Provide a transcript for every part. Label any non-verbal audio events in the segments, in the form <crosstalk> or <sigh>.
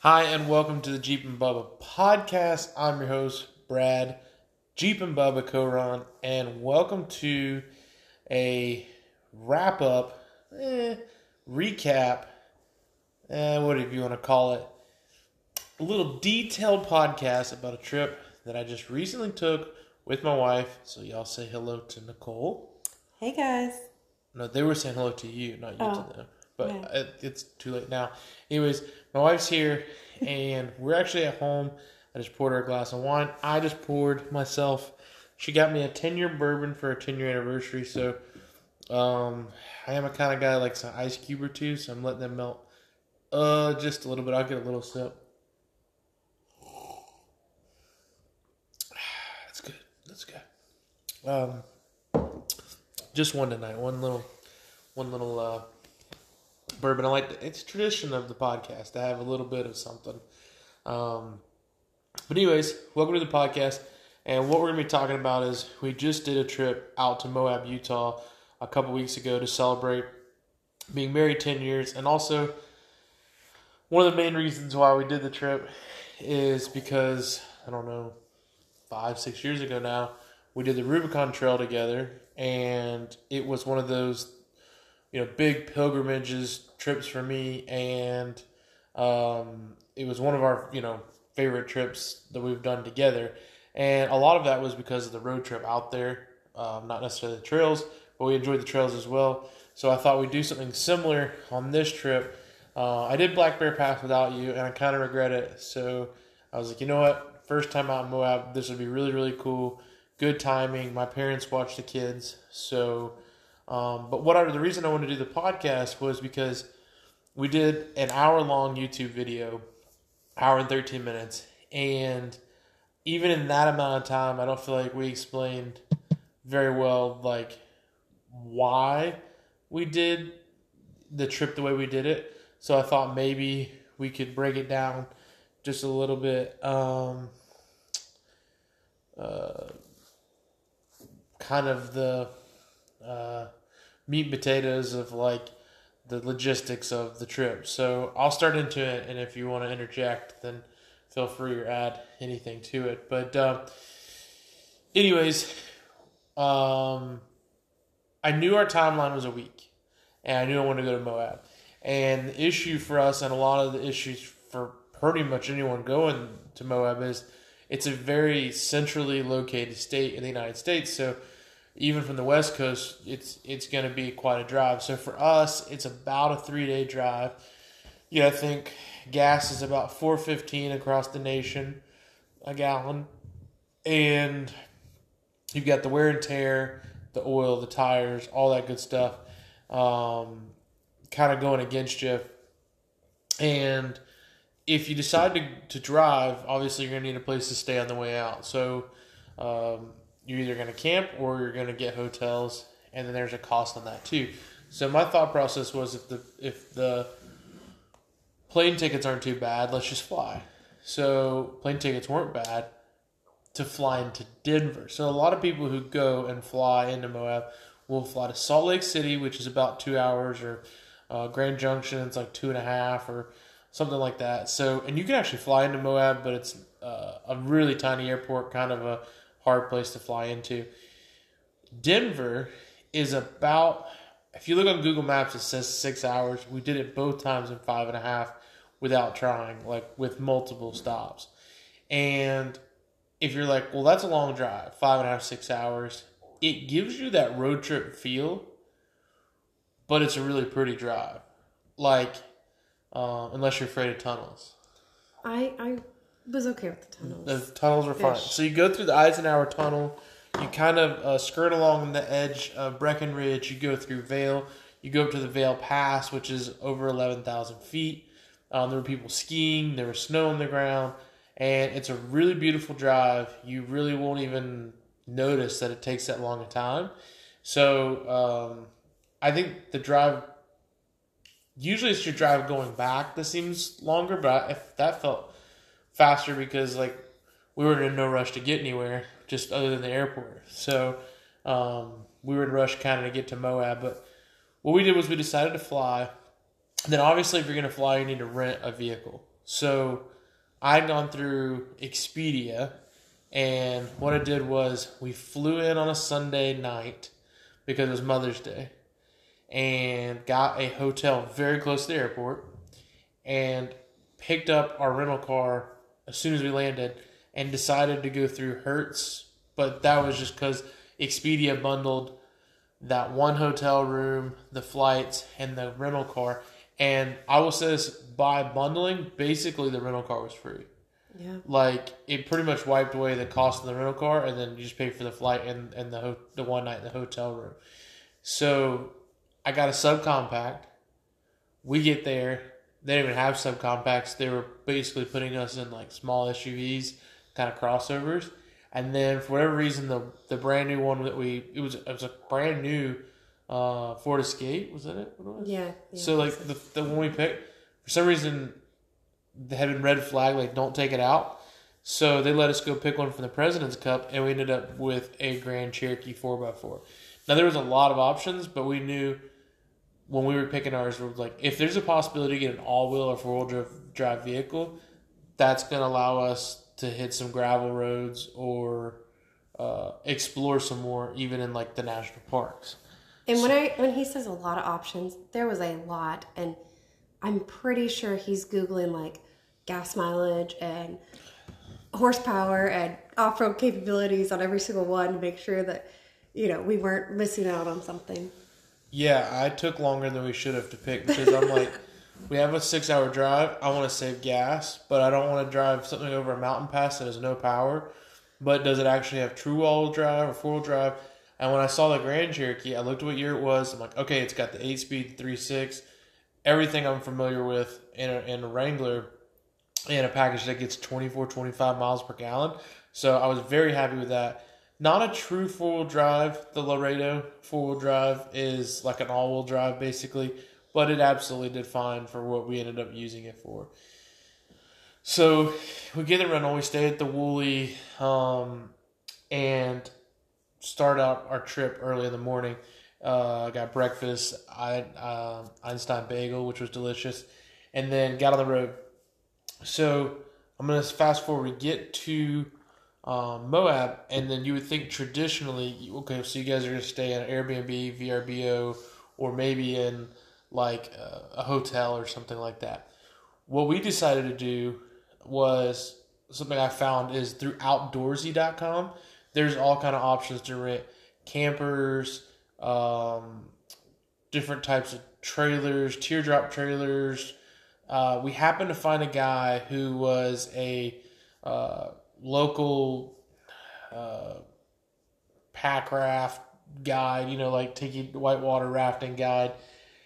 Hi, and welcome to the Jeep and Bubba podcast. I'm your host, Brad, Jeep and Bubba Coron, and welcome to a wrap up, eh, recap, eh, whatever you want to call it. A little detailed podcast about a trip that I just recently took with my wife. So, y'all say hello to Nicole. Hey guys. No, they were saying hello to you, not you Oh, to them. But yeah. it, it's too late now. Anyways, my wife's here, and we're actually at home. I just poured her a glass of wine. I just poured myself. She got me a 10 year bourbon for a 10 year anniversary. So um, I am a kind of guy that likes an ice cube or two, so I'm letting them melt uh, just a little bit. I'll get a little sip. <sighs> That's good. That's good. Um, just one tonight. One little, one little uh, bourbon. I like. It's tradition of the podcast to have a little bit of something. Um, but anyways, welcome to the podcast. And what we're gonna be talking about is we just did a trip out to Moab, Utah, a couple weeks ago to celebrate being married ten years, and also one of the main reasons why we did the trip is because I don't know five six years ago now we did the Rubicon Trail together, and it was one of those, you know, big pilgrimages trips for me, and um, it was one of our, you know, favorite trips that we've done together, and a lot of that was because of the road trip out there, um, not necessarily the trails, but we enjoyed the trails as well. So I thought we'd do something similar on this trip. Uh, I did Black Bear Pass without you, and I kind of regret it. So I was like, you know what? First time out in Moab, this would be really, really cool good timing. My parents watch the kids, so. Um, but what I, the reason I wanted to do the podcast was because we did an hour long YouTube video, hour and thirteen minutes, and even in that amount of time, I don't feel like we explained very well like why we did the trip the way we did it. So I thought maybe we could break it down just a little bit. Um, uh, kind of the uh, meat and potatoes of like the logistics of the trip. So I'll start into it, and if you want to interject, then feel free or add anything to it. But um, anyways, um, I knew our timeline was a week, and I knew I wanted to go to Moab. And the issue for us, and a lot of the issues for pretty much anyone going to Moab, is it's a very centrally located state in the United States. So even from the west coast, it's it's going to be quite a drive. So for us, it's about a three day drive. Yeah, I think gas is about four fifteen across the nation, a gallon, and you've got the wear and tear, the oil, the tires, all that good stuff, um, kind of going against you. And if you decide to, to drive, obviously you're going to need a place to stay on the way out. So um, you're either going to camp or you're going to get hotels, and then there's a cost on that too. So my thought process was if the if the plane tickets aren't too bad, let's just fly. So plane tickets weren't bad to fly into Denver. So a lot of people who go and fly into Moab will fly to Salt Lake City, which is about two hours, or uh, Grand Junction, it's like two and a half, or something like that. So and you can actually fly into Moab, but it's uh, a really tiny airport, kind of a hard place to fly into. Denver is about if you look on Google Maps, it says six hours. We did it both times in five and a half without trying, like with multiple stops. And if you're like, well, that's a long drive, five and a half, six hours, it gives you that road trip feel, but it's a really pretty drive. Like, uh, unless you're afraid of tunnels. I I was okay with the tunnels. The tunnels are fine. So you go through the Eisenhower Tunnel. You kind of uh, skirt along the edge of Breckenridge. You go through Vail. You go up to the Vail Pass, which is over 11,000 feet. Um, there were people skiing. There was snow on the ground. And it's a really beautiful drive. You really won't even notice that it takes that long a time. So um, I think the drive, usually it's your drive going back that seems longer, but if that felt faster because like we were in no rush to get anywhere, just other than the airport. So um, we were in a rush kind of to get to Moab. But what we did was we decided to fly. Then obviously, if you're going to fly, you need to rent a vehicle. So I'd gone through Expedia, and what I did was we flew in on a Sunday night because it was Mother's Day, and got a hotel very close to the airport, and picked up our rental car as soon as we landed, and decided to go through Hertz, but that was just because Expedia bundled that one hotel room, the flights, and the rental car. And I will say this by bundling, basically the rental car was free. Yeah. Like it pretty much wiped away the cost of the rental car, and then you just pay for the flight and, and the ho- the one night in the hotel room. So I got a subcompact. We get there, they didn't even have subcompacts. They were basically putting us in like small SUVs, kind of crossovers. And then for whatever reason, the the brand new one that we it was it was a brand new uh, Ford Escape was that it? What it was? Yeah. yeah. So like the the one we picked, for some reason, they had been red flag like don't take it out. So they let us go pick one from the President's Cup, and we ended up with a Grand Cherokee four x four. Now there was a lot of options, but we knew when we were picking ours, we were like, if there's a possibility to get an all wheel or four wheel drive vehicle, that's going to allow us to hit some gravel roads or uh, explore some more, even in like the national parks. And when I when he says a lot of options, there was a lot, and I'm pretty sure he's googling like gas mileage and horsepower and off road capabilities on every single one to make sure that you know we weren't missing out on something. Yeah, I took longer than we should have to pick because I'm like, <laughs> we have a six hour drive. I want to save gas, but I don't want to drive something over a mountain pass that has no power. But does it actually have true all wheel drive or four wheel drive? And when I saw the Grand Cherokee, I looked at what year it was. I'm like, okay, it's got the eight speed, three six, everything I'm familiar with in a, in a Wrangler, in a package that gets 24, 25 miles per gallon. So I was very happy with that. Not a true four wheel drive. The Laredo four wheel drive is like an all wheel drive basically, but it absolutely did fine for what we ended up using it for. So we get the rental. We stay at the Woolly, um, and start out our trip early in the morning. Uh, got breakfast, I uh, Einstein bagel, which was delicious, and then got on the road. So I'm gonna fast forward. We get to um, Moab, and then you would think traditionally, okay, so you guys are gonna stay in an Airbnb, VRBO, or maybe in like a, a hotel or something like that. What we decided to do was something I found is through outdoorsy.com. There's all kind of options to rent campers, um, different types of trailers, teardrop trailers. Uh, we happened to find a guy who was a uh, local uh, pack raft guide, you know, like taking whitewater rafting guide,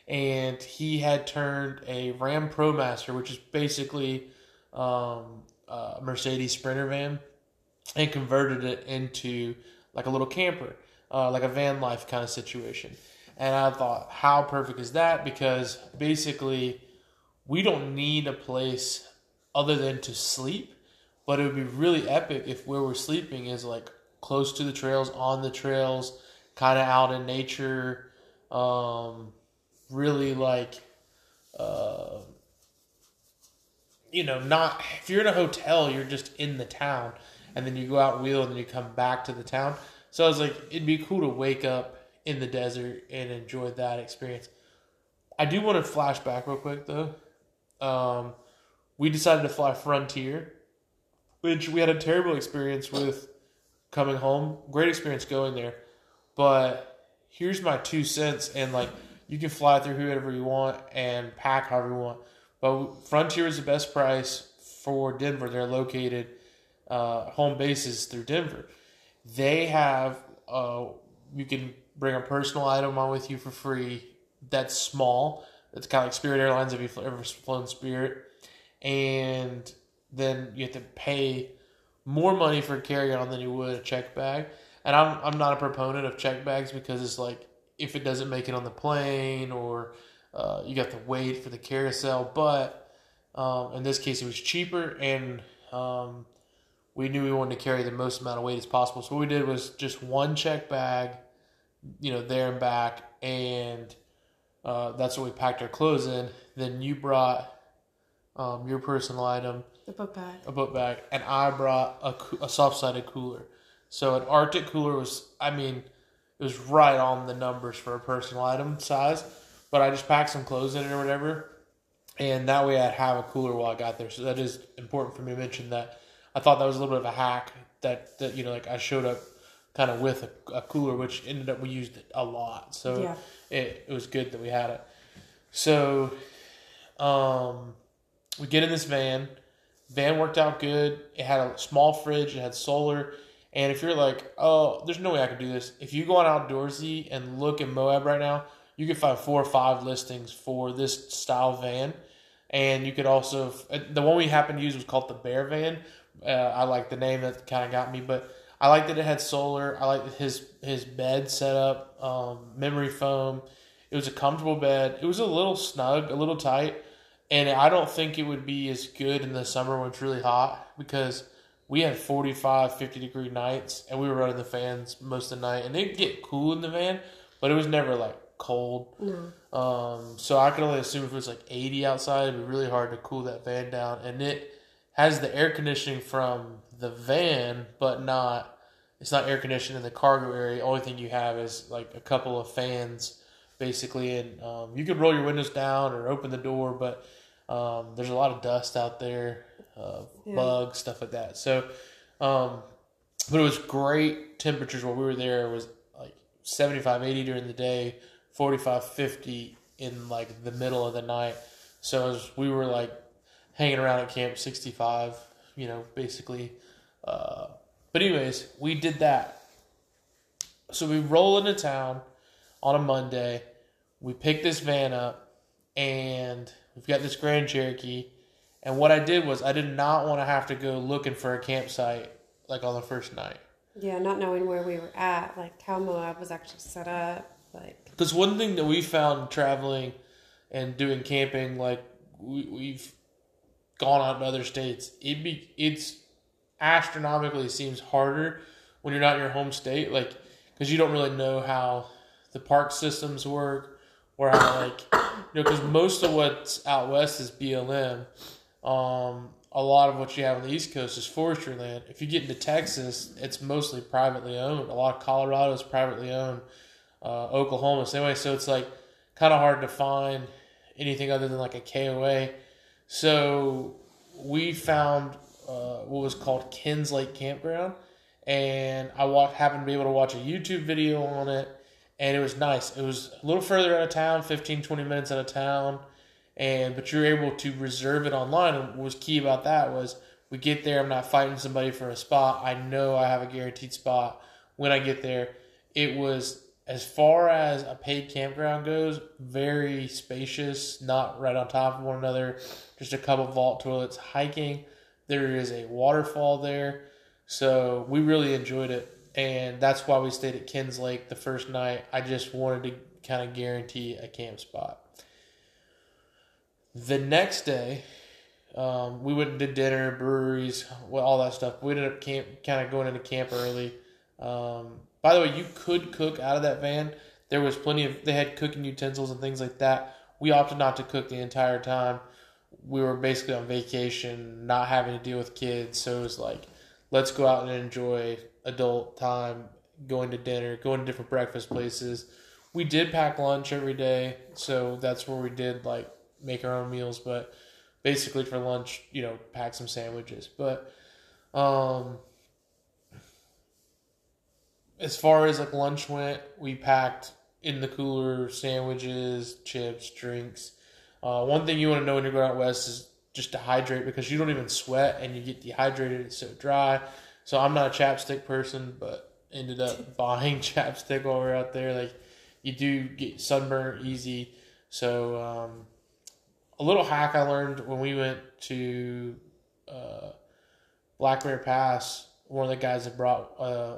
and he had turned a Ram ProMaster, which is basically um, a Mercedes Sprinter van, and converted it into like a little camper, uh, like a van life kind of situation. And I thought, how perfect is that? Because basically, we don't need a place other than to sleep but it would be really epic if where we're sleeping is like close to the trails, on the trails, kind of out in nature. Um, really like, uh, you know, not if you're in a hotel, you're just in the town, and then you go out wheel and then you come back to the town. So I was like, it'd be cool to wake up in the desert and enjoy that experience. I do want to flash back real quick though. Um, we decided to fly Frontier which we had a terrible experience with coming home. Great experience going there, but here's my two cents. And like, you can fly through whoever you want and pack however you want. But Frontier is the best price for Denver. They're located uh, home bases through Denver. They have uh, you can bring a personal item on with you for free. That's small. It's kind of like Spirit Airlines if you've ever flown Spirit, and then you have to pay more money for a carry on than you would a check bag. And I'm I'm not a proponent of check bags because it's like if it doesn't make it on the plane or uh, you got to wait for the carousel. But um, in this case, it was cheaper, and um, we knew we wanted to carry the most amount of weight as possible. So what we did was just one check bag, you know, there and back, and uh, that's what we packed our clothes in. Then you brought um, your personal item, The book bag. a book bag, and I brought a, a soft sided cooler. So an Arctic cooler was, I mean, it was right on the numbers for a personal item size. But I just packed some clothes in it or whatever, and that way I'd have a cooler while I got there. So that is important for me to mention that. I thought that was a little bit of a hack that that you know like I showed up kind of with a, a cooler, which ended up we used it a lot. So Yeah. it, it was good that we had it. So um, we get in this van. Van worked out good. It had a small fridge. It had solar. And if you're like, oh, there's no way I could do this. If you go on Outdoorsy and look at Moab right now, you can find four or five listings for this style van. And you could also, the one we happened to use was called the Bear Van. Uh, I like the name that kind of got me, but I liked that it had solar. I liked his his bed setup, um, memory foam. It was a comfortable bed. It was a little snug, a little tight, and I don't think it would be as good in the summer when it's really hot because we had 45, 50 degree nights and we were running the fans most of the night and it'd get cool in the van, but it was never like cold. No. Um, so I can only assume if it was like 80 outside, it'd be really hard to cool that van down. And it has the air conditioning from the van, but not, it's not air conditioned in the cargo area. Only thing you have is like a couple of fans basically. And um, you could roll your windows down or open the door, but um, there's a lot of dust out there, uh, Yeah. bugs, stuff like that. So, um, but it was great temperatures while we were there. It was like 75, 80 during the day, 45, 50 in like the middle of the night. So as we were like hanging around at camp 65, you know, basically. Uh, but anyways, we did that. So we roll into town on a Monday. We pick this van up, and we've got this Grand Cherokee. And what I did was I did not want to have to go looking for a campsite like on the first night. Yeah, not knowing where we were at, like how Moab was actually set up. Like, Because one thing that we found traveling and doing camping, like we, we've gone out to other states, it be it's astronomically seems harder when you're not in your home state, like because you don't really know how the park systems work or how like you know because most of what's out west is BLM. Um, a lot of what you have on the East Coast is forestry land. If you get into Texas, it's mostly privately owned. A lot of Colorado is privately owned. Uh, Oklahoma, same way. So it's like kind of hard to find anything other than like a KOA. So we found uh, what was called Ken's Lake Campground, and I wa- happened to be able to watch a YouTube video on it, and it was nice. It was a little further out of town, 15, 20 minutes out of town, and but you're able to reserve it online. And what was key about that was we get there, I'm not fighting somebody for a spot. I know I have a guaranteed spot when I get there. It was as far as a paid campground goes, very spacious, not right on top of one another, just a couple vault toilets. Hiking, there is a waterfall there, so we really enjoyed it, and that's why we stayed at Ken's Lake the first night. I just wanted to kind of guarantee a camp spot. The next day, um, we went and did dinner, breweries, well, all that stuff. We ended up camp, kind of going into camp early. Um, by the way, you could cook out of that van. There was plenty of they had cooking utensils and things like that. We opted not to cook the entire time. We were basically on vacation, not having to deal with kids, so it was like, let's go out and enjoy adult time, going to dinner, going to different breakfast places. We did pack lunch every day, so that's where we did like make our own meals, but basically for lunch, you know, pack some sandwiches. But um as far as like lunch went, we packed in the cooler sandwiches, chips, drinks. Uh, one thing you want to know when you're going out west is just to hydrate because you don't even sweat and you get dehydrated. It's so dry. So I'm not a chapstick person, but ended up <laughs> buying chapstick while we are out there. Like you do get sunburn easy. So um, a little hack I learned when we went to uh, Black Bear Pass. One of the guys that brought uh,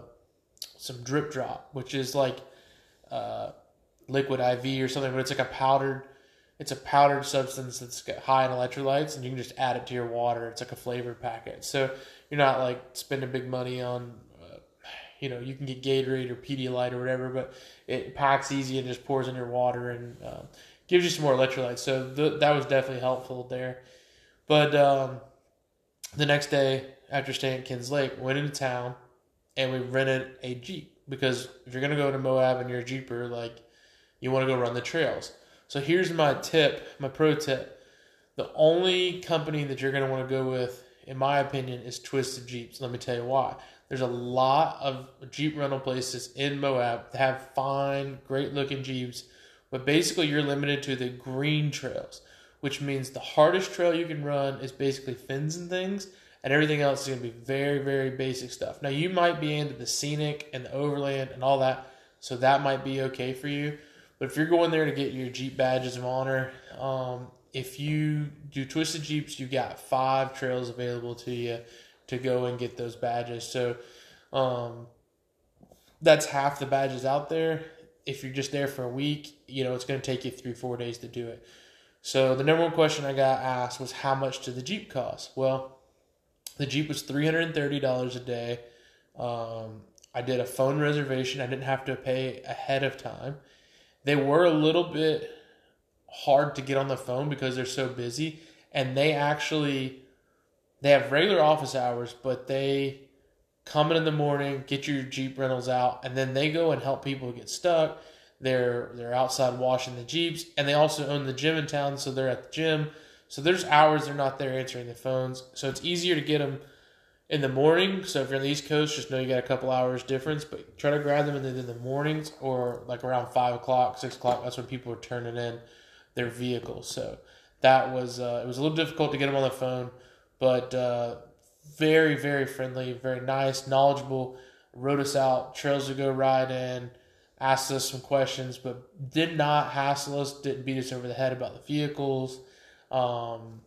some drip drop, which is like uh, liquid IV or something, but it's like a powdered. It's a powdered substance that's got high in electrolytes, and you can just add it to your water. It's like a flavored packet, so you're not like spending big money on. Uh, you know, you can get Gatorade or Pedialyte or whatever, but it packs easy and just pours in your water and uh, gives you some more electrolytes. So th- that was definitely helpful there. But um, the next day after staying at Ken's Lake, went into town and we rented a Jeep because if you're gonna go to Moab and you're a Jeeper, like you want to go run the trails. So here's my tip, my pro tip. The only company that you're gonna want to go with, in my opinion, is Twisted Jeeps. Let me tell you why. There's a lot of Jeep rental places in Moab that have fine, great looking Jeeps, but basically you're limited to the green trails, which means the hardest trail you can run is basically fins and things and everything else is going to be very, very basic stuff. Now, you might be into the scenic and the overland and all that, so that might be okay for you. But if you're going there to get your Jeep badges of honor, um, if you do Twisted Jeeps, you got five trails available to you to go and get those badges. So um, that's half the badges out there. If you're just there for a week, you know, it's going to take you three, four days to do it. So the number one question I got asked was how much did the Jeep cost? Well, the Jeep was three hundred and thirty dollars a day. Um, I did a phone reservation. I didn't have to pay ahead of time. They were a little bit hard to get on the phone because they're so busy, and they actually they have regular office hours, but they come in in the morning, get your Jeep rentals out, and then they go and help people get stuck. They're they're outside washing the Jeeps, and they also own the gym in town, so they're at the gym so there's hours they're not there answering the phones. So it's easier to get them in the morning. So if you're on the East Coast, just know you got a couple hours difference. But try to grab them in the, in the mornings or like around five o'clock, six o'clock. That's when people are turning in their vehicle. So that was uh, it was a little difficult to get them on the phone, but uh, very very friendly, very nice, knowledgeable. Wrote us out trails to go ride in. Asked us some questions, but did not hassle us. Didn't beat us over the head about the vehicles um,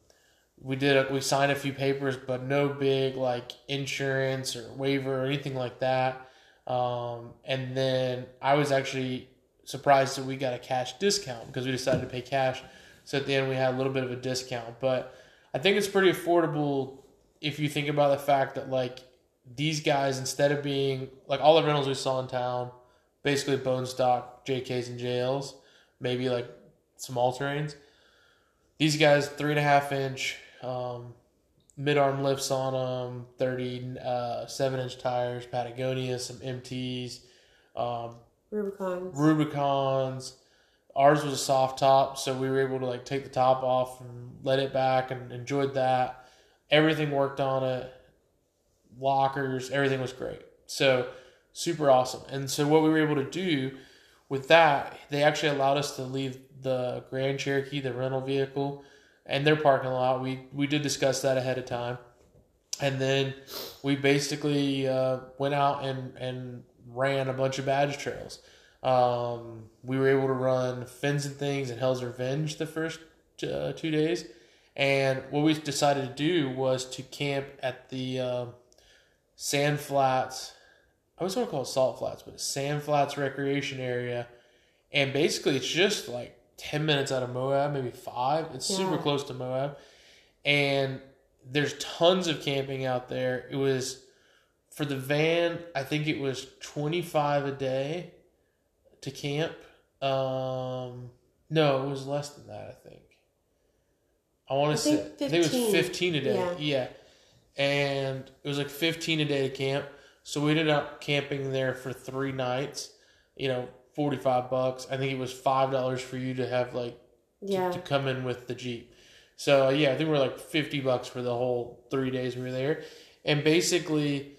we did a, we signed a few papers, but no big like insurance or waiver or anything like that. Um, and then I was actually surprised that we got a cash discount because we decided to pay cash. So at the end we had a little bit of a discount, but I think it's pretty affordable if you think about the fact that like these guys instead of being like all the rentals we saw in town, basically bone stock JKs and JLs, maybe like some all terrains these guys three and a half inch um, mid arm lifts on them, thirty uh, seven inch tires, Patagonia, some MTs, um, Rubicons. Rubicons. Ours was a soft top, so we were able to like take the top off and let it back and enjoyed that. Everything worked on it. Lockers, everything was great. So super awesome. And so what we were able to do with that, they actually allowed us to leave the Grand Cherokee, the rental vehicle, and their parking lot. We we did discuss that ahead of time, and then we basically uh, went out and and ran a bunch of badge trails. Um, we were able to run fins and things and Hell's Revenge the first uh, two days, and what we decided to do was to camp at the uh, Sand Flats. I always want to call it Salt Flats, but Sand Flats Recreation Area, and basically it's just like 10 minutes out of Moab, maybe five. It's yeah. super close to Moab. And there's tons of camping out there. It was for the van, I think it was 25 a day to camp. Um, no, it was less than that, I think. I want to say, 15. I think it was 15 a day. Yeah. yeah. And it was like 15 a day to camp. So we ended up camping there for three nights. You know, 45 bucks. I think it was $5 for you to have like yeah. to, to come in with the Jeep. So yeah, I think we are like 50 bucks for the whole 3 days we were there. And basically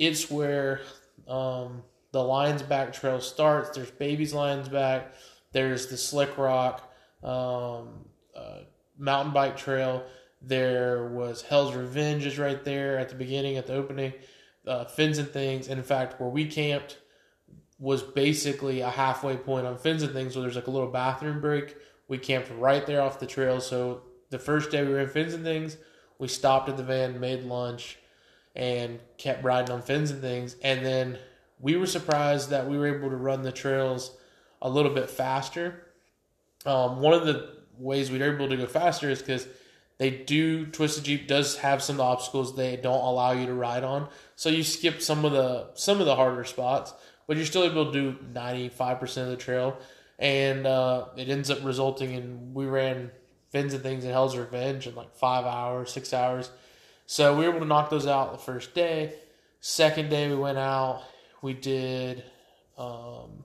it's where um, the Lions Back Trail starts. There's Baby's Lions Back. There's the Slick Rock um, uh, mountain bike trail. There was Hell's Revenge is right there at the beginning, at the opening. Uh, fins and things. And in fact, where we camped, was basically a halfway point on fins and things where there's like a little bathroom break. We camped right there off the trail. So the first day we were in fins and things, we stopped at the van, made lunch, and kept riding on fins and things. And then we were surprised that we were able to run the trails a little bit faster. Um, one of the ways we were able to go faster is because they do Twisted Jeep does have some of the obstacles they don't allow you to ride on, so you skip some of the some of the harder spots but you're still able to do 95% of the trail. And uh, it ends up resulting in we ran fins and things in Hell's Revenge in like five hours, six hours. So we were able to knock those out the first day. Second day we went out, we did um,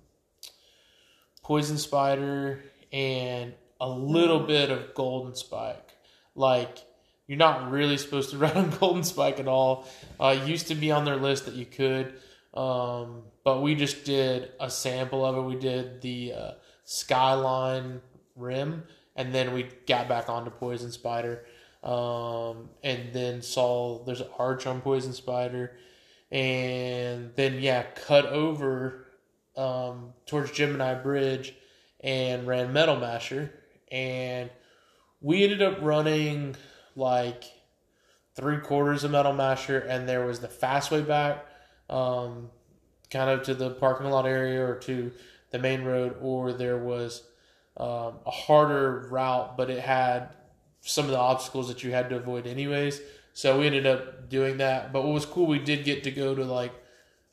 poison spider and a little bit of golden spike. Like you're not really supposed to <laughs> run on golden spike at all. Uh, used to be on their list that you could, um, but we just did a sample of it. We did the uh, skyline rim, and then we got back onto poison spider, um, and then saw there's an arch on poison spider, and then yeah, cut over um, towards Gemini Bridge and ran Metal Masher, and we ended up running like three quarters of Metal Masher, and there was the fast way back, um, kind of to the parking lot area or to the main road, or there was um, a harder route, but it had some of the obstacles that you had to avoid anyways. So we ended up doing that. But what was cool, we did get to go to like,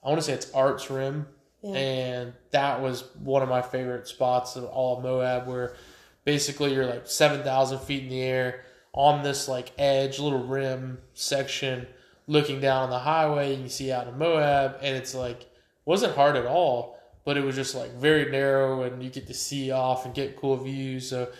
I want to say it's Arts Rim, Yeah. and that was one of my favorite spots of all of Moab, where basically you're like seven thousand feet in the air on this like edge little rim section, looking down on the highway. You see out of Moab, and it's like wasn't hard at all, but it was just like very narrow, and you get to see off and get cool views. So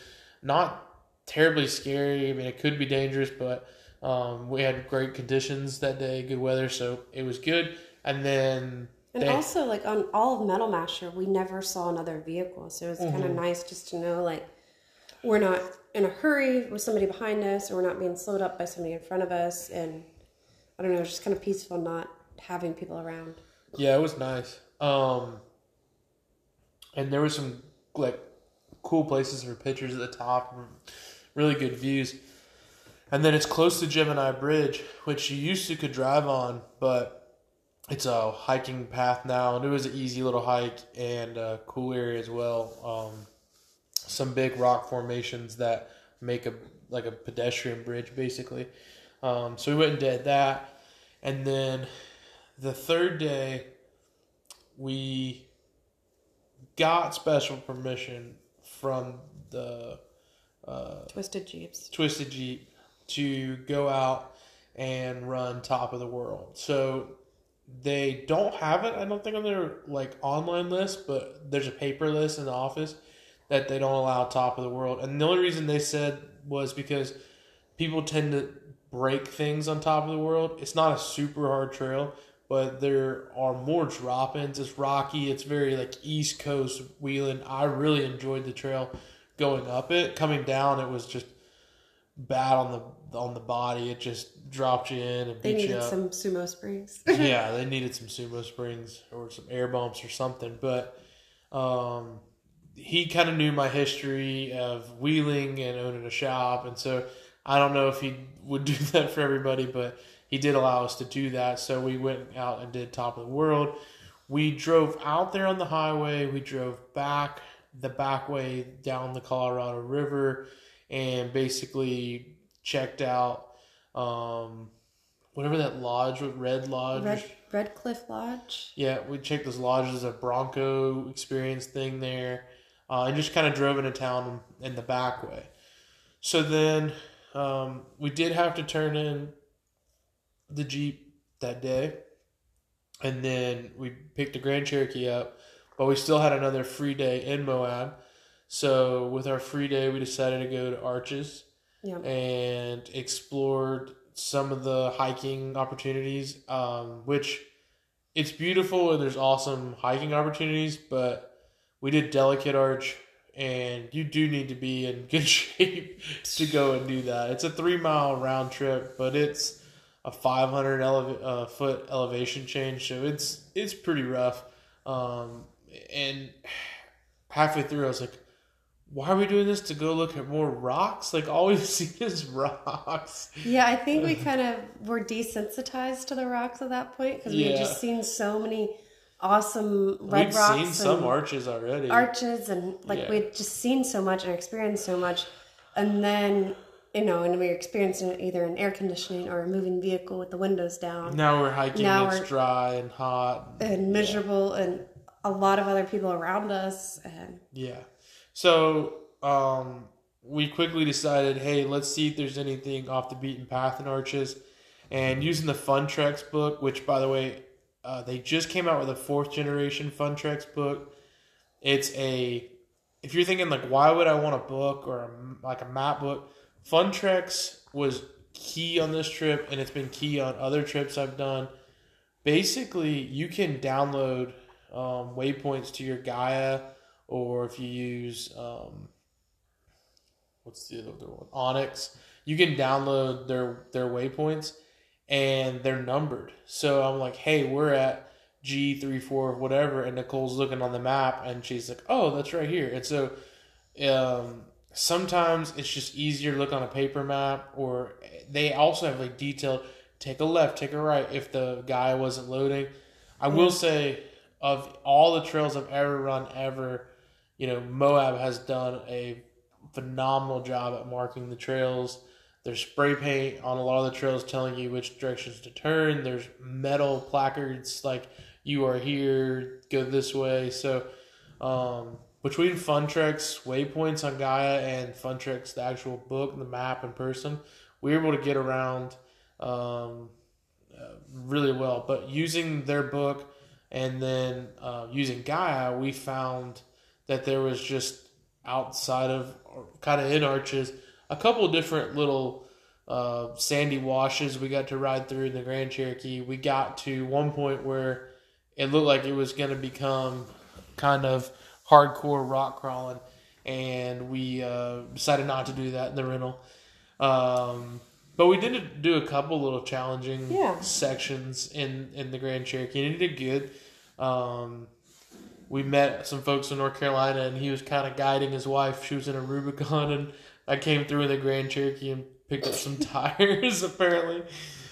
not terribly scary. I mean, it could be dangerous, but um, we had great conditions that day, good weather, so it was good. And then And they- also, like on all of Metal Masher, we never saw another vehicle, so it was kind of Mm-hmm. nice just to know like we're not in a hurry with somebody behind us, or we're not being slowed up by somebody in front of us, and I don't know, just kind of peaceful not having people around. Yeah, it was nice. Um, and there were some like cool places for pictures at the top, really good views. And then it's close to Gemini Bridge, which you used to could drive on, but it's a hiking path now, and it was an easy little hike and a cool area as well. Um, some big rock formations that make a like a pedestrian bridge, basically. Um, so we went and did that, and then the third day we got special permission from the uh, Twisted Jeeps. Twisted Jeep to go out and run top of the world. So they don't have it, I don't think, on their like online list, but there's a paper list in the office that they don't allow top of the world. And the only reason they said was because people tend to break things on top of the world. It's not a super hard trail, but there are more drop ins. It's rocky. It's very like East Coast wheeling. I really enjoyed the trail going up it. Coming down, it was just bad on the on the body. It just dropped you in and They beat you needed up some sumo springs. <laughs> <laughs> yeah, they needed some sumo springs or some air bumps or something. But um, he kind of knew my history of wheeling and owning a shop, and so I don't know if he would <laughs> do that for everybody, but he did allow us to do that. So we went out and did top of the world. We drove out there on the highway. We drove back the back way down the Colorado River, and basically checked out um, whatever that lodge, was, Red Lodge. Red Red Cliff Lodge. yeah, we checked this lodge as a Bronco experience thing there, uh, and just kind of drove into town in the back way. So then um, we did have to turn in the Jeep that day, and then we picked the Grand Cherokee up, but we still had another free day in Moab. So with our free day, we decided to go to Arches Yeah. and explored some of the hiking opportunities, um, which it's beautiful and there's awesome hiking opportunities, but we did Delicate Arch, and you do need to be in <laughs> good shape to go and do that. It's a three mile round trip, but it's a 500 eleva- uh, foot elevation change, so it's it's pretty rough. Um, and <sighs> halfway through, I was like, why are we doing this to go look at more rocks? Like all we've <laughs> seen is rocks. Yeah, I think we <laughs> kind of were desensitized to the rocks at that point because we had just seen so many awesome red We've rocks seen some arches already. arches, and like Yeah. we'd just seen so much and experienced so much, and then you know, and we were experiencing it either in air conditioning or a moving vehicle with the windows down now we're hiking. Now it's dry and hot. and miserable, and a lot of other people around us, and Yeah. So um, we quickly decided, hey, let's see if there's anything off the beaten path in arches. And using the fun FunTreks book, which by the way, uh, they just came out with a fourth generation fun FunTreks book. It's a if you're thinking like why would I want a book or a, like a map book, fun FunTreks was key on this trip and it's been key on other trips I've done. Basically, you can download um, waypoints to your Gaia, or if you use um, what's the other one, onX, you can download their their waypoints and they're numbered. So I'm like, hey, we're at G three four whatever, and Nicole's looking on the map and she's like, oh, that's right here. And so um, sometimes it's just easier to look on a paper map, or they also have like detailed take a left, take a right if the guy wasn't loading. I will say of all the trails I've ever run ever, you know, Moab has done a phenomenal job at marking the trails. There's spray paint on a lot of the trails telling you which directions to turn. There's metal placards like you are here, go this way. So um, between FunTreks waypoints on Gaia and FunTreks the actual book, the map in person, we were able to get around um, uh, really well. But using their book and then uh, using Gaia, we found that there was just outside of kind of in arches a couple different little uh, sandy washes we got to ride through in the Grand Cherokee. We got to one point where it looked like it was going to become kind of hardcore rock crawling, and we uh, decided not to do that in the rental. Um, but we did do a couple little challenging Yeah. sections in in the Grand Cherokee, and it did good. Um, we met some folks in North Carolina, and he was kind of guiding his wife. She was in a Rubicon, and I came through in the Grand Cherokee and picked up some <laughs> tires. Apparently,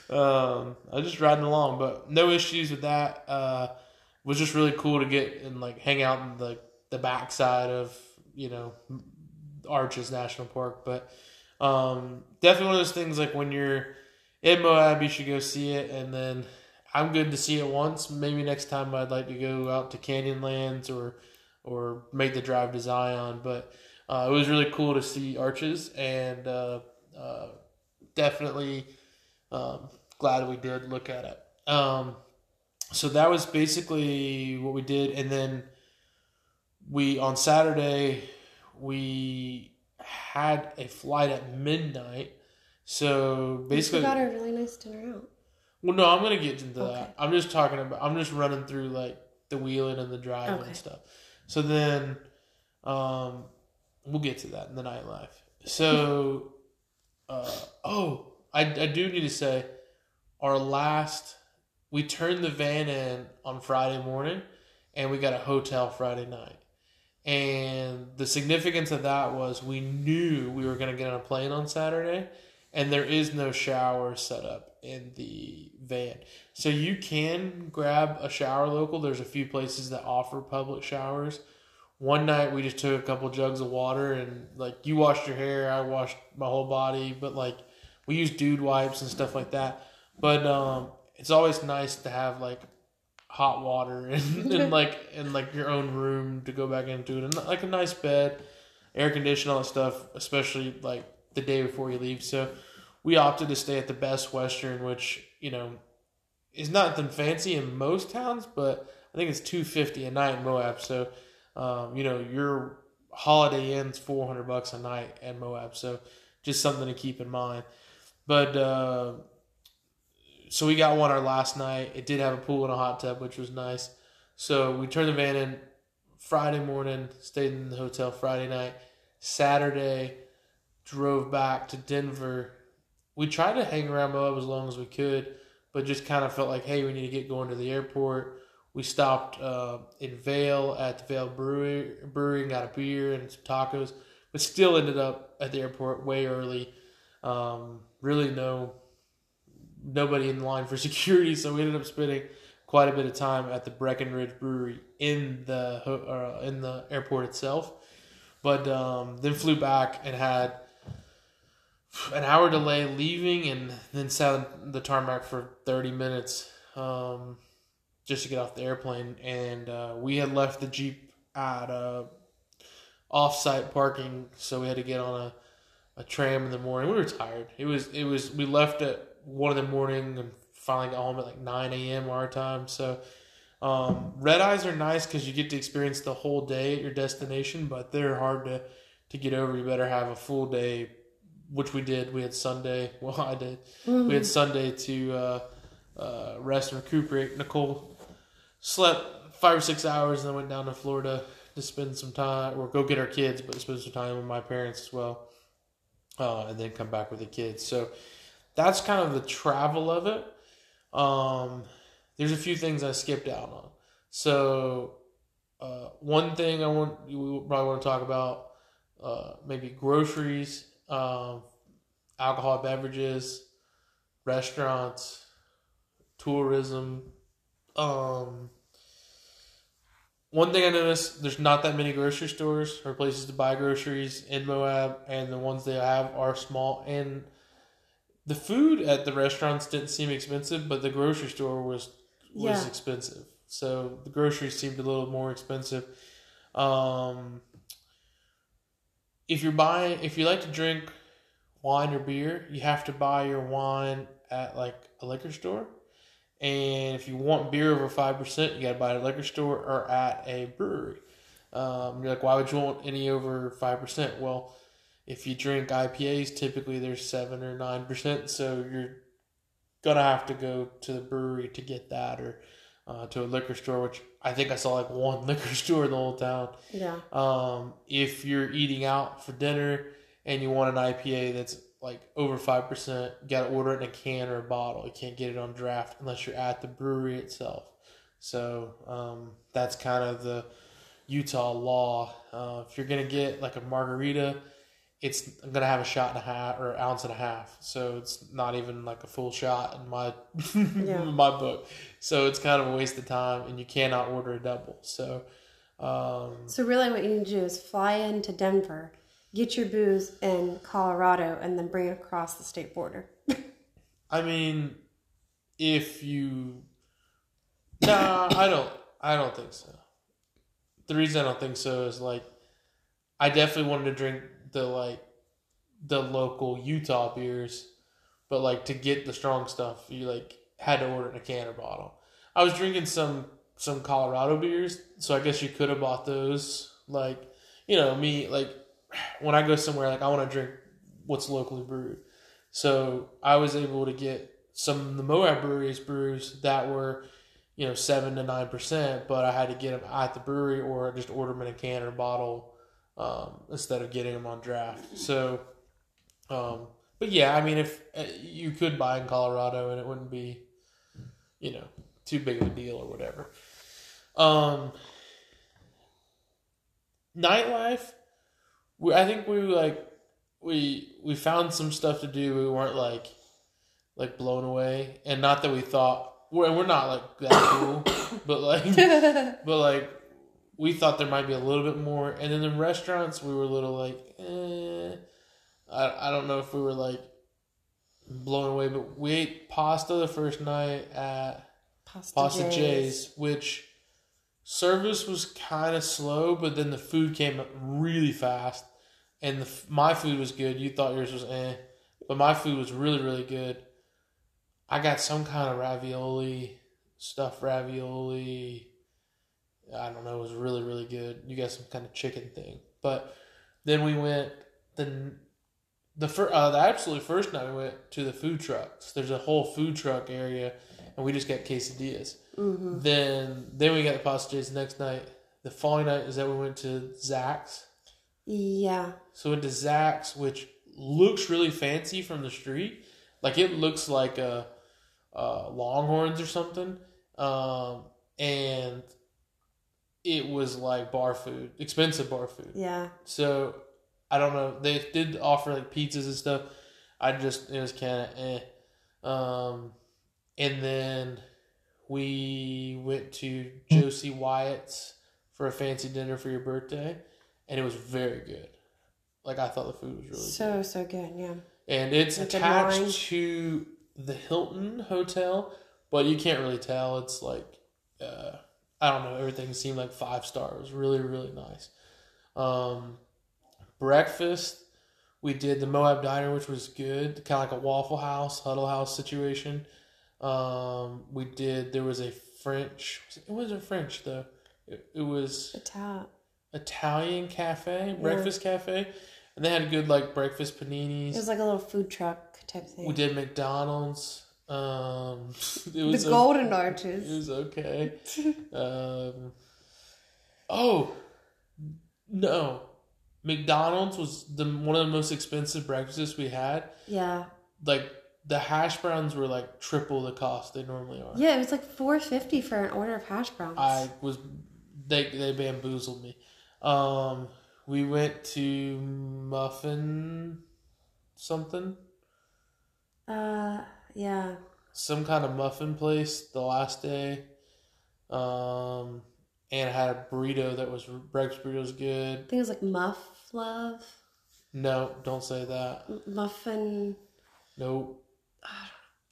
um, I was just riding along, but no issues with that. Uh, was just really cool to get and like hang out in the the backside of you know Arches National Park, but um, definitely one of those things like when you're in Moab, you should go see it, and then I'm good to see it once. Maybe next time I'd like to go out to Canyonlands or or make the drive to Zion, but uh, it was really cool to see Arches, and uh, uh, definitely um, glad we did look at it. Um, so that was basically what we did, and then we on Saturday we had a flight at midnight. So We basically, got a really nice dinner out. well, no, I'm gonna get into Okay. that. I'm just talking about. I'm just running through like the wheeling and the driving Okay. and stuff. So then, um, we'll get to that in the nightlife. So, <laughs> uh, oh, I I do need to say, our last we turned the van in on Friday morning, and we got a hotel Friday night. And the significance of that was we knew we were going to get on a plane on Saturday, and there is no shower set up in the van. So you can grab a shower local. There's a few places that offer public showers. One night we just took a couple jugs of water and like you washed your hair, I washed my whole body, but like we used dude wipes and stuff like that. But um, it's always nice to have like hot water <laughs> and, and <laughs> like in like your own room to go back into it and like a nice bed, air conditioning, all that stuff, especially like the day before you leave. So we opted to stay at the Best Western, which you know is nothing fancy in most towns, but I think it's two fifty a night in Moab. So um, you know your Holiday Inn's four hundred bucks a night at Moab. So just something to keep in mind. But uh, so we got one our last night. It did have a pool and a hot tub, which was nice. So we turned the van in Friday morning, stayed in the hotel Friday night. Saturday, drove back to Denver. We tried to hang around Moab as long as we could, but just kind of felt like, hey, we need to get going to the airport. We stopped uh, in Vail at the Vail Brewery, brewery got a beer and some tacos, but still ended up at the airport way early. Um, really no nobody in line for <laughs> security, so we ended up spending quite a bit of time at the Breckenridge Brewery in the uh, in the airport itself. But um, then flew back and had an hour delay leaving, and then sat on the tarmac for thirty minutes um, just to get off the airplane. And uh, we had left the jeep at uh, off-site parking, so we had to get on a, a tram in the morning. We were tired. It was it was we left at one in the morning and finally got home at like nine a.m. our time. So um, red eyes are nice because you get to experience the whole day at your destination, but they're hard to to get over. You better have a full day, which we did. We had Sunday. <laughs> Well, I did. We had Sunday to uh, uh, rest and recuperate. Nicole slept five or six hours and then went down to Florida to spend some time, or go get our kids, but spend some time with my parents as well, uh, and then come back with the kids. So that's kind of the travel of it. Um, there's a few things I skipped out on. So uh, one thing I want we probably want to talk about uh, maybe groceries, um, alcohol beverages, restaurants, tourism. Um, one thing I noticed, there's not that many grocery stores or places to buy groceries in Moab, and the ones they have are small. And the food at the restaurants didn't seem expensive, but the grocery store was was Yeah. expensive. So the groceries seemed a little more expensive. Um, if you're buying, if you like to drink wine or beer, you have to buy your wine at like a liquor store. And if you want beer over five percent, you got to buy it at a liquor store or at a brewery. Um, you're like, why would you want any over five percent? Well, if you drink IPAs, typically they're seven or nine percent, so you're gonna have to go to the brewery to get that, or uh, to a liquor store, which I think I saw like one <laughs> liquor store in the whole town. Yeah. Um, if you're eating out for dinner and you want an IPA that's like over five percent, you gotta order it in a can or a bottle. You can't get it on draft unless you're at the brewery itself. So um, that's kind of the Utah law. Uh, if you're gonna get like a margarita, it's I'm gonna have a shot and a half or ounce and a half. So it's not even like a full shot in my <laughs> Yeah. in my book. So it's kind of a waste of time, and you cannot order a double. So. Um, So really, what you need to do is fly into Denver, get your booze in Colorado, and then bring it across the state border. <laughs> I mean, if you, nah, I don't. I don't think so. The reason I don't think so is like, I definitely wanted to drink the like, the local Utah beers, but like to get the strong stuff, you like had to order in a can or bottle. I was drinking some some Colorado beers, so I guess you could have bought those. Like, you know, me like when I go somewhere, like I want to drink what's locally brewed. So I was able to get some the Moab breweries brews that were, you know, seven to nine percent, but I had to get them at the brewery or just order them in a can or bottle um, instead of getting them on draft. So, um, but yeah, I mean, if uh, you could buy in Colorado and it wouldn't be, you know, too big of a deal or whatever. Um, nightlife, we, I think we like we we found some stuff to do. We weren't like like blown away, and not that we thought we're we're not like that <coughs> cool, but like <laughs> but like we thought there might be a little bit more. And then the restaurants, we were a little like, eh. I I don't know if we were like blown away, but we ate pasta the first night at Pasta, Pasta Jay's. J's, which service was kind of slow, but then the food came up really fast, and the, my food was good. You thought yours was eh, but my food was really really good. I got some kind of ravioli, stuffed ravioli. I don't know. It was really really good. You got some kind of chicken thing, but then we went the the fir- uh, the absolute first night we went to the food trucks. There's a whole food truck area, and we just got quesadillas. Mm-hmm. Then then we got the pasta the next night. The following night is that we went to Zax. Yeah. So we went to Zax, which looks really fancy from the street. Like it looks like a, uh Longhorns or something. Um, and it was like bar food, expensive bar food. Yeah. So I don't know. They did offer like pizzas and stuff. I just it was kind of eh. Um, and then we went to Josie Wyatt's for a fancy dinner for your birthday, and it was very good. Like I thought the food was really good, So so good. Yeah. and it's Like attached to the Hilton Hotel, but you can't really tell. It's like uh, I don't know. Everything seemed like five stars. Really, really nice. Um, breakfast, we did the Moab Diner, which was good, kind of like a Waffle House, Huddle House situation. Um, we did. There was a French. It wasn't French though. It, it was Ital- Italian cafe, breakfast cafe, and they had good like breakfast paninis. It was like a little food truck type thing. we did McDonald's. Um, <laughs> it the was o- Golden it Arches. It was okay. <laughs> um, oh no, McDonald's was the one of the most expensive breakfasts we had. Yeah. Like the hash browns were like triple the cost they normally are. Yeah, it was like four fifty for an order of hash browns. I was they they bamboozled me. Um, we went to Muffin something, uh yeah. some kind of muffin place the last day. Um, and I had a burrito that was breakfast burrito was good. I think it was like Muff Love. No, don't say that. M- Muffin Nope.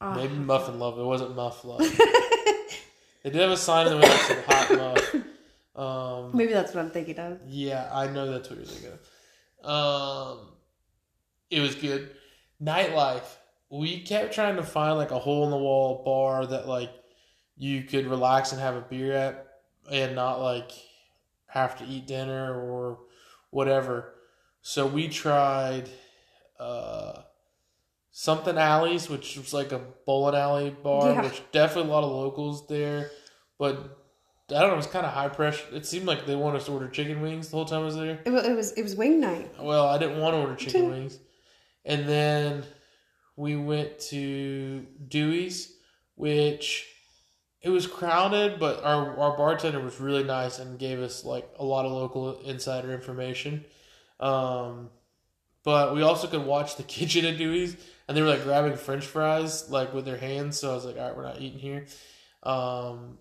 oh, Maybe muffin love. It wasn't muff love. <laughs> they did have a sign in the window that said hot <laughs> muff. Um, Maybe that's what I'm thinking of. Yeah, I know that's what you're thinking of. Um, it was good. Nightlife. We kept trying to find like a hole in the wall bar that like you could relax and have a beer at, and not like have to eat dinner or whatever. So we tried uh, something alleys, which was like a bowling alley bar, Yeah. which definitely a lot of locals there, but I don't know. It was kind of high pressure. It seemed like they wanted us to order chicken wings the whole time I was there. It was it was, it was wing night. Well, I didn't want to order chicken wings, and then we went to Dewey's, which it was crowded, but our our bartender was really nice and gave us like a lot of local insider information. Um, but we also could watch the <laughs> kitchen at Dewey's, and they were like grabbing French fries like with their hands. So I was like, all right, we're not eating here. Um,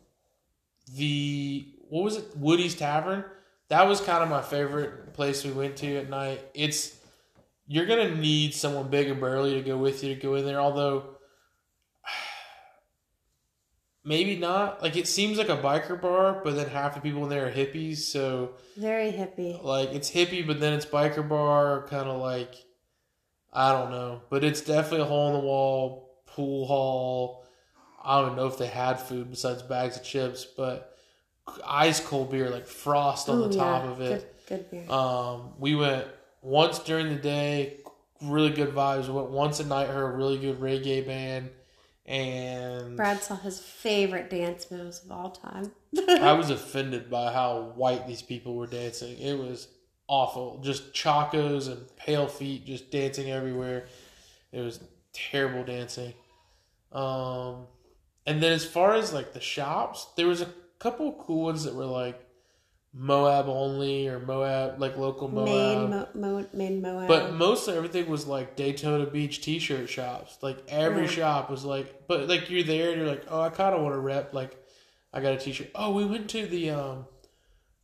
the what was it? Woody's Tavern. That was kind of my favorite place we went to at night. It's you're gonna need someone big and burly to go with you to go in there. Although <sighs> maybe not. Like it seems like a biker bar, but then half the people in there are hippies. So Very hippie. like it's hippie, but then it's biker bar, kind of like I don't know, but it's definitely a hole in the wall pool hall. I don't know if they had food besides bags of chips, but ice cold beer, like frost on Ooh, the top yeah. of it. Good, good beer. Um, we went once during the day, really good vibes. Went once at night, heard a really good reggae band, and Brad saw his favorite dance moves of all time. <laughs> I was <laughs> offended by how white these people were dancing. It was awful. Just chacos and pale feet just dancing everywhere. It was terrible dancing. Um, and then as far as like the shops, there was a couple cool ones that were like Moab only or Moab like local Moab. Main, Mo, Mo, main Moab. But most everything was like Daytona Beach T-shirt shops. Like every Yeah. shop was like, but like you're there and you're like, oh, I kind of want to rep. Like, I got a T-shirt. Oh, we went to the um,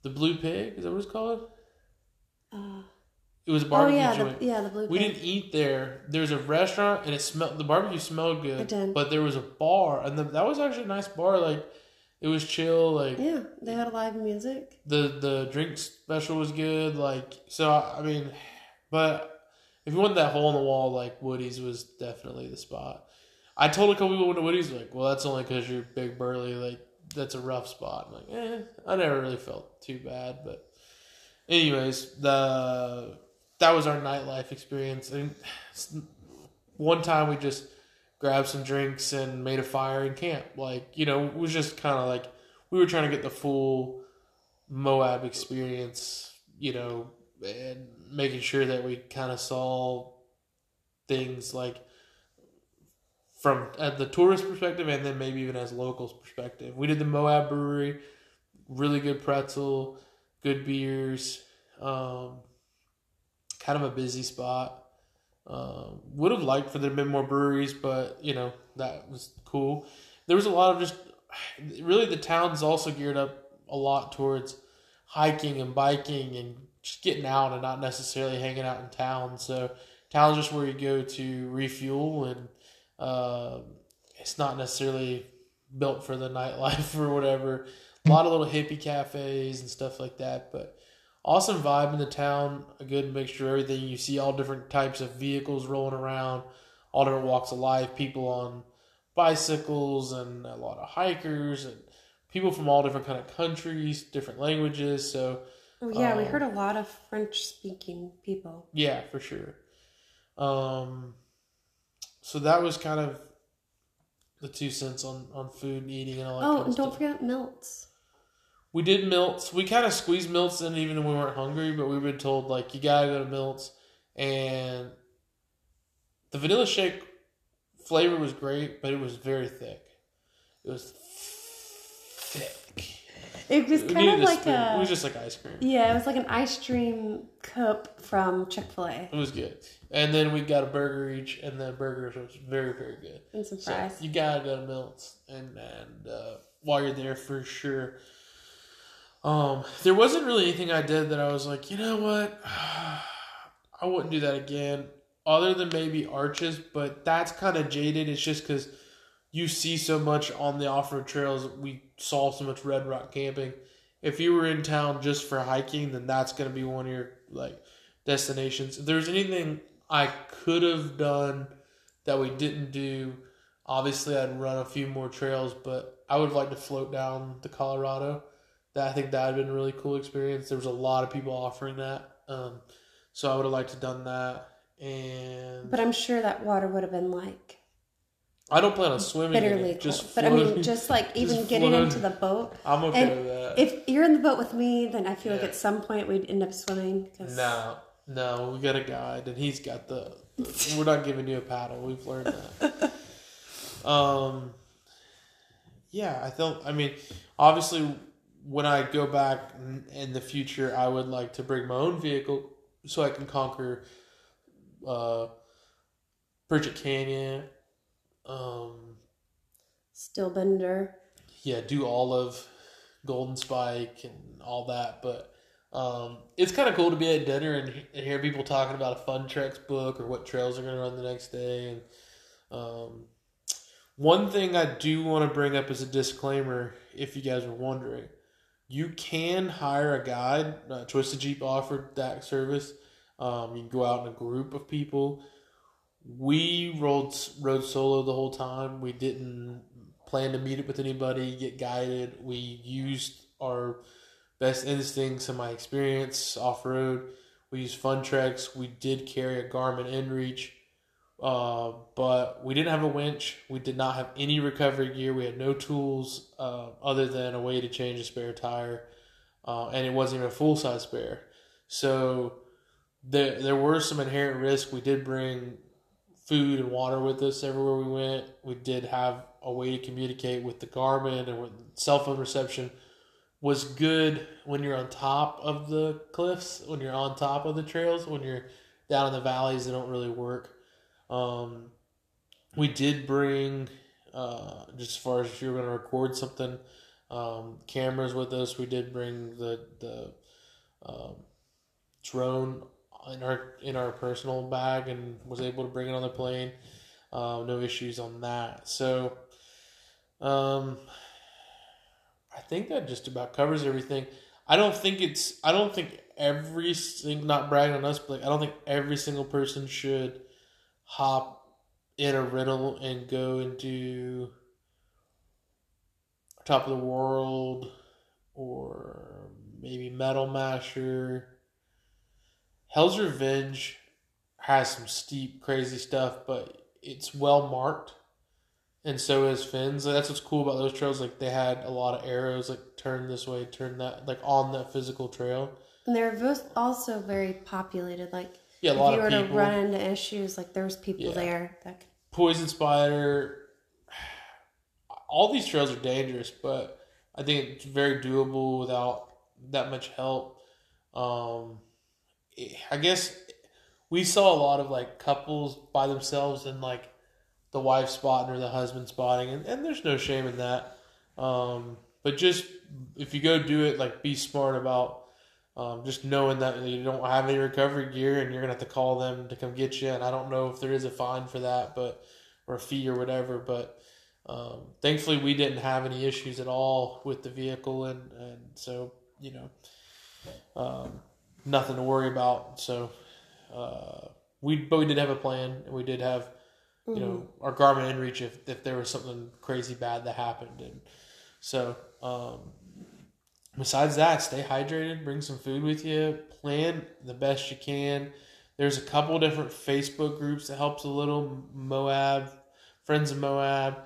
the Blue Pig. Is that what it's called? uh, It was a oh barbecue yeah, joint. the, yeah, the blue. Pig. We Pig. didn't eat there. There was a restaurant and it smelled. The barbecue smelled good. But there was a bar and the, that was actually a nice bar. Like, it was chill. Like Yeah, they had live music. the the drink special was good. Like so, I mean, but if you want that hole in the wall, like Woody's was definitely the spot. I told a couple people went to Woody's, like, well, that's only because you're big burly. Like that's a rough spot. I'm like, eh, I never really felt too bad. But anyways, the that was our nightlife experience. And <sighs> one time we just grabbed some drinks and made a fire in camp. Like you know, it was just kind of like we were trying to get the full Moab experience, you know, and making sure that we kind of saw things like from at the tourist perspective and then maybe even as locals perspective. We did the Moab Brewery, really good pretzel, good beers, um, kind of a busy spot. Um, would have liked for there to been more breweries, but you know that was cool. There was a lot of just really the town's also geared up a lot towards hiking and biking and just getting out and not necessarily hanging out in town. So town's just where you go to refuel and uh, it's not necessarily built for the nightlife <laughs> or whatever. A lot of little hippie cafes and stuff like that, but awesome vibe in the town. A good mixture of everything. You see all different types of vehicles rolling around, all different walks of life. People on bicycles and a lot of hikers and people from all different kind of countries, different languages. So Oh, yeah, we Um, heard a lot of French speaking people. yeah, for sure. Um, so that was kind of the two cents on on food and eating and all that. Oh, and don't stuff. forget Milts. We did Milts. We kind of squeezed Milts in even when we weren't hungry, but we were told like you gotta go to Milts, and the vanilla shake flavor was great, but it was very thick. It was thick. It was kind of like spoon. a It was just like ice cream. yeah, it was like an ice cream cup from Chick Fil A It was good. And then we got a burger each, and the burgers was very very good. and some So you gotta go to Milts, and and uh, while you're there for sure. Um, there wasn't really anything I did that I was like, you know what, <sighs> I wouldn't do that again, other than maybe arches. But that's kind of jaded. It's just because you see so much on the off road trails. We saw so much red rock camping. If you were in town just for hiking, then that's gonna be one of your like destinations. If there's anything I could have done that we didn't do, obviously I'd run a few more trails, but I would like to float down the Colorado. That I think that have been a really cool experience. There was a lot of people offering that, um, so I would have liked to done that. And But I'm sure that water would have been like I don't plan on swimming. in it, bitterly just cold. But I mean, just like <laughs> even just getting floating. into the boat. I'm okay and with that. If you're in the boat with me, then I feel like at some point we'd end up swimming. Cause No, no, we got a guide, and he's got the. the- we're not giving you a paddle. We've learned that. <laughs> um, yeah, I think. I mean, obviously, when I go back in, the future, I would like to bring my own vehicle so I can conquer uh, Pritchett Canyon. Um, Steel Bender. yeah, do all of Golden Spike and all that. But um, it's kind of cool to be at dinner and, and hear people talking about a FunTreks book or what trails are going to run the next day. And um, one thing I do want to bring up as a disclaimer, if you guys are wondering, you can hire a guide. Uh, Twisted Jeep offered that service. Um, you can go out in a group of people. We rolled rode solo the whole time. We didn't plan to meet up with anybody, get guided. We used our best instincts and my experience off road. We used FunTreks. We did carry a Garmin InReach, uh, but we didn't have a winch. We did not have any recovery gear. We had no tools uh, other than a way to change a spare tire, uh, and it wasn't even a full size spare. So there there were some inherent risks. We did bring food and water with us everywhere we went. We did have a way to communicate with the Garmin and with cell phone reception was good when you're on top of the cliffs, when you're on top of the trails, when you're down in the valleys, they don't really work. Um, we did bring, uh, just as far as if you're going to record something, um, cameras with us. We did bring the the um, drone in our in our personal bag and was able to bring it on the plane. Uh, no issues on that. So, um, I think that just about covers everything. I don't think it's. I don't think every single. Not bragging on us, but like, I don't think every single person should hop in a rental and go and do top of the world or maybe Metal Masher. Hell's Revenge has some steep, crazy stuff, but it's well marked, and so is Finn's. That's what's cool about those trails. Like they had a lot of arrows, like turn this way, turn that, like on that physical trail. And they're both also very populated. Like Yeah, a if lot you of were people. to run into issues, like there's people Yeah. there that could Poison Spider. <sighs> All these trails are dangerous, but I think it's very doable without that much help. Um, I guess we saw a lot of like couples by themselves and like the wife spotting or the husband spotting, and, and there's no shame in that. Um, but just if you go do it, like be smart about um, just knowing that you don't have any recovery gear and you're gonna have to call them to come get you. And I don't know if there is a fine for that, but or a fee or whatever. But um, thankfully, we didn't have any issues at all with the vehicle, and and so you know, um, nothing to worry about. So uh, we but we did have a plan, and we did have you know our Garmin InReach if if there was something crazy bad that happened, and so. Um, besides that, stay hydrated, bring some food with you, plan the best you can. There's a couple different Facebook groups that helps a little. Moab, Friends of Moab.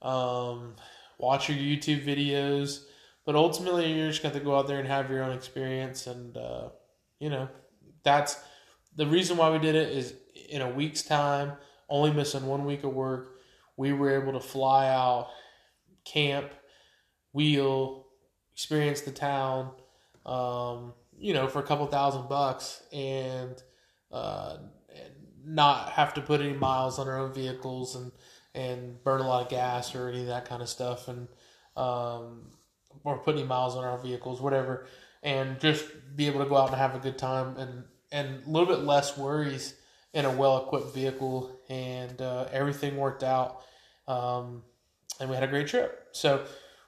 Um, watch your YouTube videos, but ultimately you're just going to go out there and have your own experience, and uh, you know that's the reason why we did it is in a week's time, only missing one week of work, we were able to fly out, camp, wheel, experience the town, um, you know, for a couple thousand bucks and, uh, and not have to put any miles on our own vehicles and, and burn a lot of gas or any of that kind of stuff and, um, or put any miles on our vehicles, whatever, and just be able to go out and have a good time and, and a little bit less worries in a well equipped vehicle and, uh, everything worked out. Um, and we had a great trip. So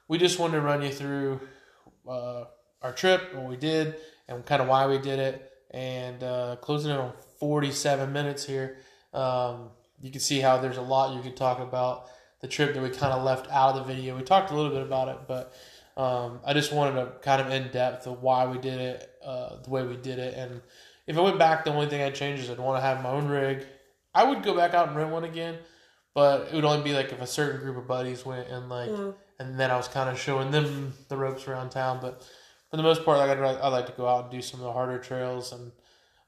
we just wanted to run you through uh, our trip, what we did, and kind of why we did it. And uh, closing in on 47 minutes here, um, you can see how there's a lot you could talk about the trip that we kind of left out of the video. We talked a little bit about it, but um, I just wanted to kind of in depth of why we did it, uh, the way we did it. And if I went back, the only thing I'd change is I'd want to have my own rig. I would go back out and rent one again, but it would only be like if a certain group of buddies went and like Yeah. And then I was kind of showing them the ropes around town. But for the most part, like I'd, I'd like to go out and do some of the harder trails and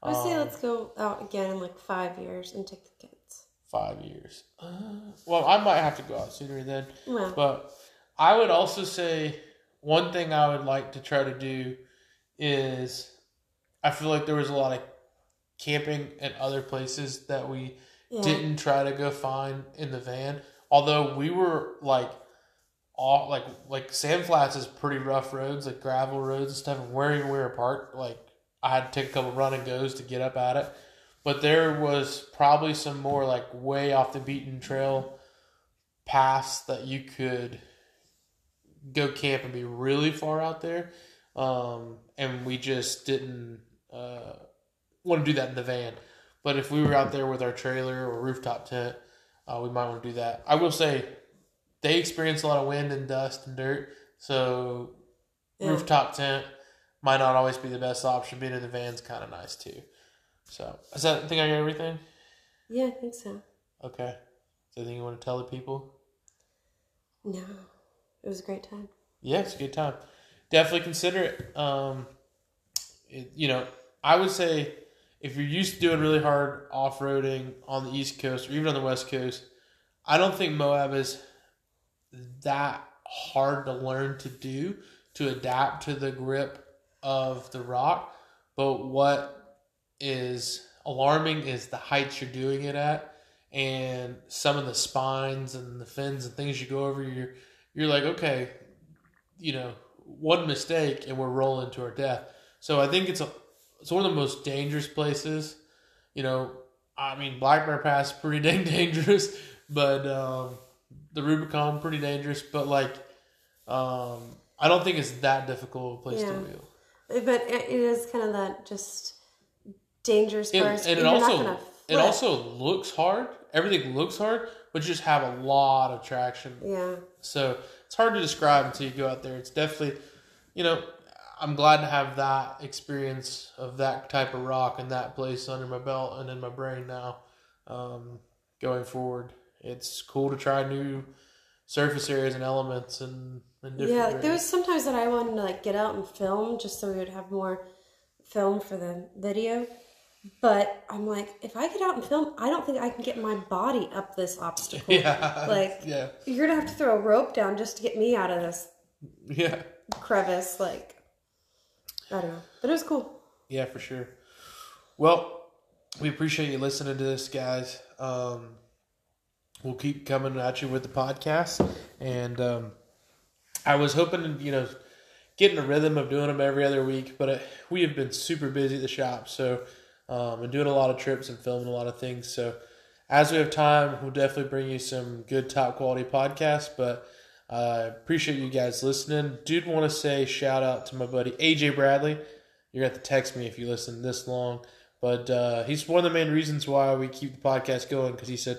I would say um, let's go out again in like five years and take the kids. five years. Uh, well, I might have to go out sooner then. Well, But I would also say one thing I would like to try to do is I feel like there was a lot of camping at other places that we yeah. didn't try to go find in the van. Although we were like all like like Sand Flats is pretty rough roads, like gravel roads and stuff, and where we were parked, like I had to take a couple run and goes to get up at it. But there was probably some more like way off the beaten trail paths that you could go camp and be really far out there. Um, and we just didn't uh, want to do that in the van. But if we were out there with our trailer or rooftop tent, uh, we might want to do that. I will say they experience a lot of wind and dust and dirt, so Yeah. rooftop tent might not always be the best option. Being in the van's kind of nice too. So, is that I think I got everything? yeah, I think so. Okay. Is there anything you want to tell the people? No, it was a great time. Yeah, it's a good time. Definitely consider it. Um, it, you know, I would say if you're used to doing really hard off roading on the East Coast or even on the West Coast, I don't think Moab is that hard to learn to do to adapt to the grip of the rock. But what is alarming is the heights you're doing it at and some of the spines and the fins and things you go over you're you're like okay you know one mistake and we're rolling to our death so i think it's a it's one of the most dangerous places you know i mean black bear pass pretty <laughs> dang dangerous but um the rubicon pretty dangerous but like um i don't think it's that difficult a place to Yeah. wheel But it it is kind of that just dangerous part. and it also it also looks hard everything looks hard but you just have a lot of traction yeah. So it's hard to describe until you go out there. It's definitely, you know, I'm glad to have that experience of that type of rock and that place under my belt and in my brain now. Um, going forward, it's cool to try new surface areas and elements and, and different. Yeah, like, there was sometimes that I wanted to like get out and film just so we would have more film for the video. But I'm like, if I get out and film, I don't think I can get my body up this obstacle. <laughs> yeah, Like- yeah, You're gonna have to throw a rope down just to get me out of this <laughs> yeah, crevice. Like, I don't know, but it was cool. yeah, for sure. Well, we appreciate you listening to this, guys. Um, we'll keep coming at you with the podcast, and um, I was hoping you know, get in a rhythm of doing them every other week, but uh we have been super busy at the shop, so um, and doing a lot of trips and filming a lot of things. So as we have time, we'll definitely bring you some good top quality podcasts. But I appreciate you guys listening. Did want to say shout out to my buddy AJ Bradley. You're going to have to text me if you listen this long. But uh, he's one of the main reasons why we keep the podcast going because he said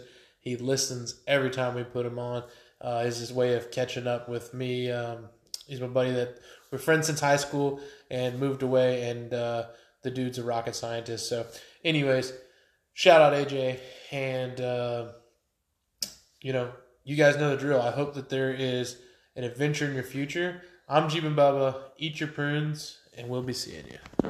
he listens every time we put him on. Uh, is his way of catching up with me. Um, he's my buddy that we're friends since high school and moved away, and uh, the dude's a rocket scientist. So, anyways, shout out AJ, and uh, you know, you guys know the drill. I hope that there is an adventure in your future. I'm Jeep and Bubba. Eat your prunes, and we'll be seeing you.